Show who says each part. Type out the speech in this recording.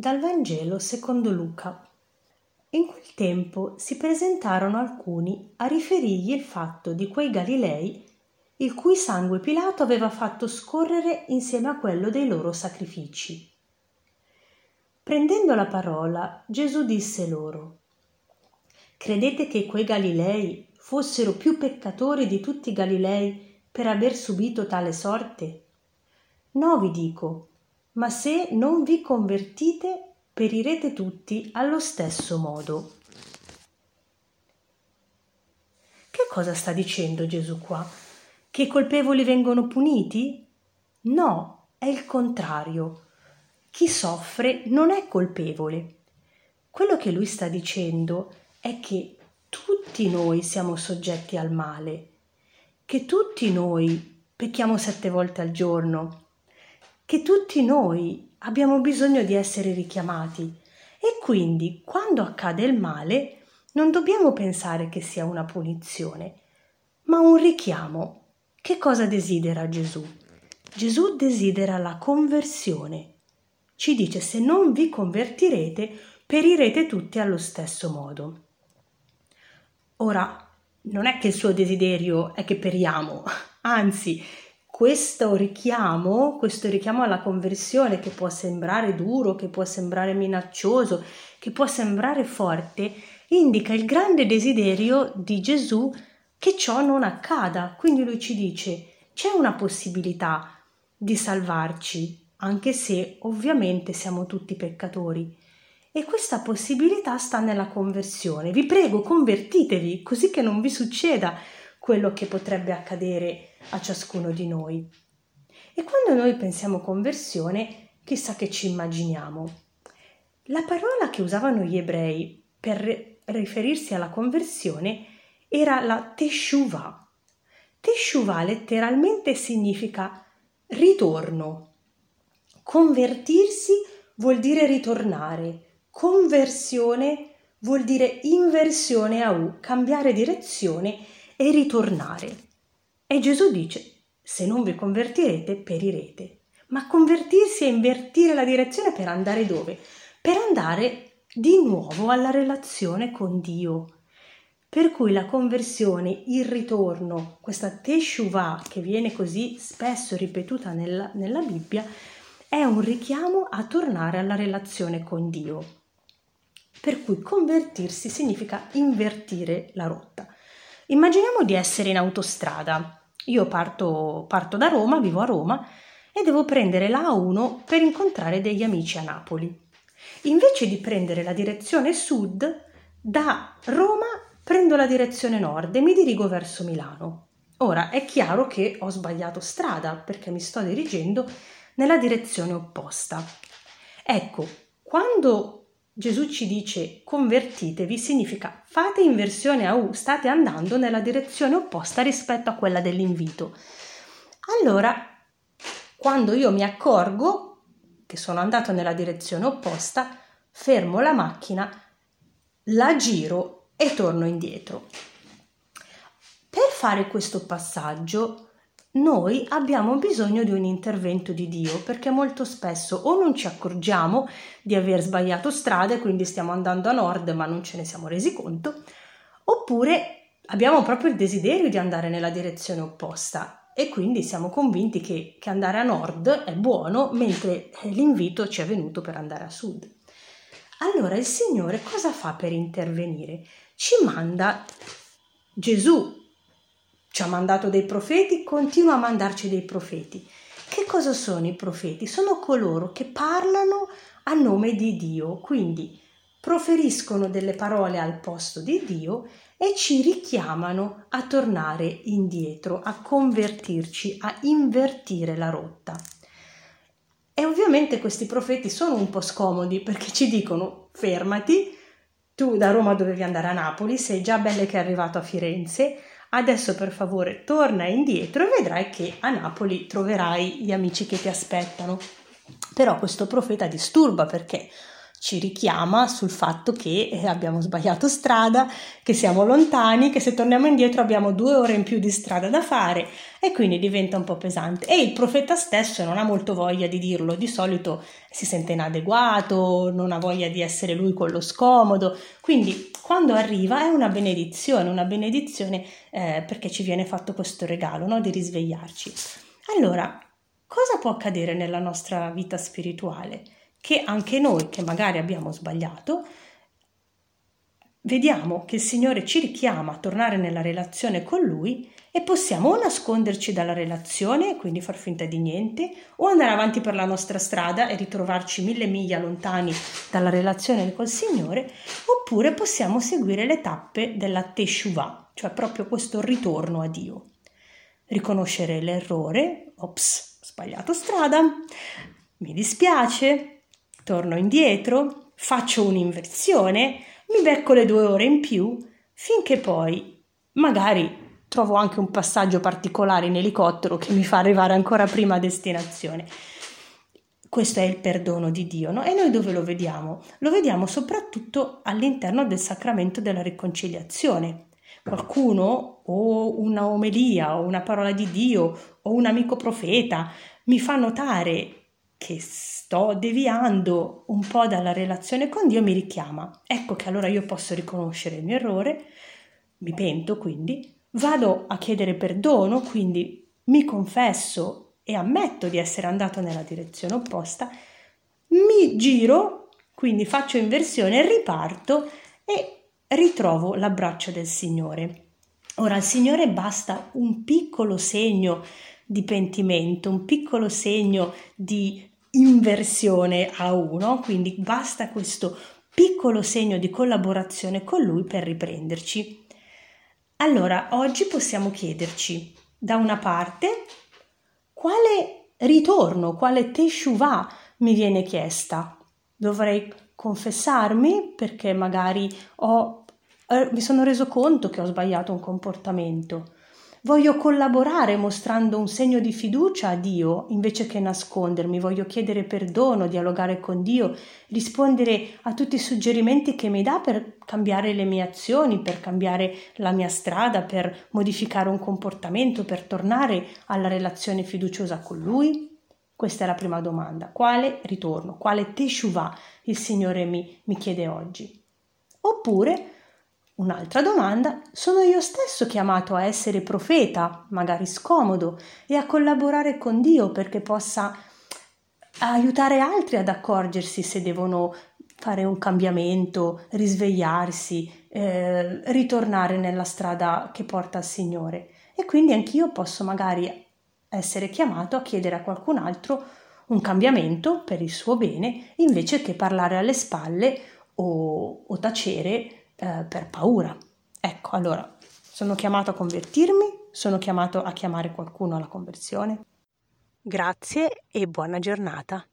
Speaker 1: Dal Vangelo secondo Luca. In quel tempo si presentarono alcuni a riferirgli il fatto di quei Galilei il cui sangue Pilato aveva fatto scorrere insieme a quello dei loro sacrifici. Prendendo la parola, Gesù disse loro, Credete che quei Galilei fossero più peccatori di tutti i Galilei per aver subito tale sorte? No, vi dico, ma se non vi convertite perirete tutti allo stesso modo. Che cosa sta dicendo Gesù qua? Che i colpevoli vengono puniti? No, è il contrario. Chi soffre non è colpevole. Quello che lui sta dicendo è che tutti noi siamo soggetti al male, che tutti noi pecchiamo sette volte al giorno, che tutti noi abbiamo bisogno di essere richiamati e quindi quando accade il male non dobbiamo pensare che sia una punizione, ma un richiamo. Che cosa desidera Gesù? Gesù desidera la conversione. Ci dice se non vi convertirete, perirete tutti allo stesso modo. Ora, non è che il suo desiderio è che periamo, anzi, questo richiamo, questo richiamo alla conversione che può sembrare duro, che può sembrare minaccioso, che può sembrare forte, indica il grande desiderio di Gesù che ciò non accada. Quindi lui ci dice c'è una possibilità di salvarci, anche se ovviamente siamo tutti peccatori. E questa possibilità sta nella conversione. Vi prego, convertitevi, così che non vi succeda quello che potrebbe accadere a ciascuno di noi. E quando noi pensiamo conversione, chissà che ci immaginiamo. La parola che usavano gli ebrei per riferirsi alla conversione era la teshuvah. Teshuvah letteralmente significa ritorno. Convertirsi vuol dire ritornare. Conversione vuol dire inversione a U, cambiare direzione e ritornare. E Gesù dice, se non vi convertirete, perirete. Ma convertirsi è invertire la direzione per andare dove? Per andare di nuovo alla relazione con Dio. Per cui la conversione, il ritorno, questa teshuvah che viene così spesso ripetuta nella, nella Bibbia, è un richiamo a tornare alla relazione con Dio. Per cui convertirsi significa invertire la rotta. Immaginiamo di essere in autostrada io parto, parto da Roma, vivo a Roma e devo prendere la A1 per incontrare degli amici a Napoli. Invece di prendere la direzione sud, da Roma prendo la direzione nord e mi dirigo verso Milano. Ora è chiaro che ho sbagliato strada perché mi sto dirigendo nella direzione opposta. Ecco, quando Gesù ci dice convertitevi significa fate inversione a U, state andando nella direzione opposta rispetto a quella dell'invito. Allora, quando io mi accorgo che sono andato nella direzione opposta, fermo la macchina, la giro e torno indietro. Per fare questo passaggio noi abbiamo bisogno di un intervento di Dio perché molto spesso o non ci accorgiamo di aver sbagliato strada e quindi stiamo andando a nord ma non ce ne siamo resi conto, oppure abbiamo proprio il desiderio di andare nella direzione opposta e quindi siamo convinti che, che andare a nord è buono mentre l'invito ci è venuto per andare a sud. Allora il Signore cosa fa per intervenire? Ci manda Gesù ci ha mandato dei profeti, continua a mandarci dei profeti. Che cosa sono i profeti? Sono coloro che parlano a nome di Dio, quindi proferiscono delle parole al posto di Dio e ci richiamano a tornare indietro, a convertirci, a invertire la rotta. E ovviamente questi profeti sono un po' scomodi perché ci dicono fermati, tu da Roma dovevi andare a Napoli, sei già belle che è arrivato a Firenze, Adesso per favore torna indietro e vedrai che a Napoli troverai gli amici che ti aspettano. Però questo profeta disturba perché ci richiama sul fatto che eh, abbiamo sbagliato strada, che siamo lontani, che se torniamo indietro abbiamo due ore in più di strada da fare e quindi diventa un po' pesante. E il profeta stesso non ha molto voglia di dirlo, di solito si sente inadeguato, non ha voglia di essere lui quello scomodo, quindi quando arriva è una benedizione, una benedizione eh, perché ci viene fatto questo regalo no? di risvegliarci. Allora, cosa può accadere nella nostra vita spirituale? Che anche noi, che magari abbiamo sbagliato, vediamo che il Signore ci richiama a tornare nella relazione con Lui e possiamo o nasconderci dalla relazione, quindi far finta di niente, o andare avanti per la nostra strada e ritrovarci mille miglia lontani dalla relazione col Signore, oppure possiamo seguire le tappe della Teshuvah, cioè proprio questo ritorno a Dio. Riconoscere l'errore, ops, sbagliato strada, mi dispiace, torno indietro, faccio un'inversione, mi becco le due ore in più, finché poi magari trovo anche un passaggio particolare in elicottero che mi fa arrivare ancora prima a destinazione. Questo è il perdono di Dio, no? E noi dove lo vediamo? Lo vediamo soprattutto all'interno del sacramento della riconciliazione. Qualcuno o una omelia o una parola di Dio o un amico profeta mi fa notare che sto deviando un po' dalla relazione con Dio mi richiama. Ecco che allora io posso riconoscere il mio errore, mi pento quindi, vado a chiedere perdono, quindi mi confesso e ammetto di essere andato nella direzione opposta, mi giro, quindi faccio inversione, riparto e ritrovo l'abbraccio del Signore. Ora al Signore basta un piccolo segno di pentimento, un piccolo segno di inversione a uno, quindi basta questo piccolo segno di collaborazione con lui per riprenderci. Allora, oggi possiamo chiederci, da una parte, quale ritorno, quale teshuvah mi viene chiesta? Dovrei confessarmi perché magari ho, eh, mi sono reso conto che ho sbagliato un comportamento Voglio collaborare mostrando un segno di fiducia a Dio invece che nascondermi, voglio chiedere perdono, dialogare con Dio, rispondere a tutti i suggerimenti che mi dà per cambiare le mie azioni, per cambiare la mia strada, per modificare un comportamento, per tornare alla relazione fiduciosa con Lui? Questa è la prima domanda. Quale ritorno, quale teshuvah il Signore mi, mi chiede oggi? Oppure Un'altra domanda, sono io stesso chiamato a essere profeta, magari scomodo, e a collaborare con Dio perché possa aiutare altri ad accorgersi se devono fare un cambiamento, risvegliarsi, eh, ritornare nella strada che porta al Signore. E quindi anch'io posso magari essere chiamato a chiedere a qualcun altro un cambiamento per il suo bene, invece che parlare alle spalle o, o tacere eh, per paura. Ecco, allora, sono chiamato a convertirmi, sono chiamato a chiamare qualcuno alla conversione. Grazie e buona giornata.